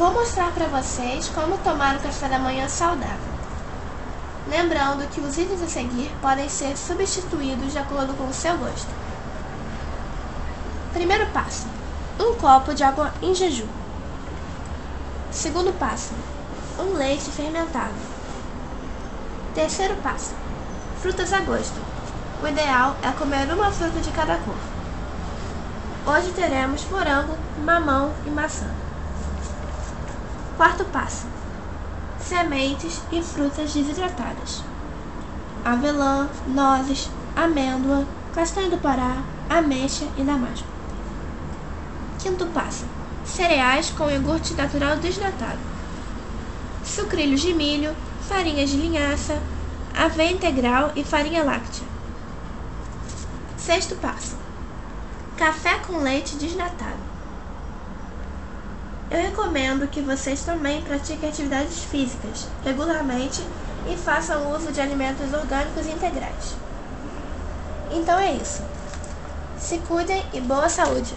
Vou mostrar para vocês como tomar o café da manhã saudável. Lembrando que os itens a seguir podem ser substituídos de acordo com o seu gosto. Primeiro passo: um copo de água em jejum. Segundo passo: um leite fermentado. Terceiro passo: frutas a gosto. O ideal é comer uma fruta de cada cor. Hoje teremos morango, mamão e maçã. Quarto passo: sementes e frutas desidratadas: avelã, nozes, amêndoa, castanha do Pará, ameixa e damasco. Quinto passo: cereais com iogurte natural desidratado, sucrilhos de milho, farinhas de linhaça, aveia integral e farinha láctea. Sexto passo: café com leite desnatado. Eu recomendo que vocês também pratiquem atividades físicas regularmente e façam uso de alimentos orgânicos integrais. Então é isso. Se cuidem e boa saúde!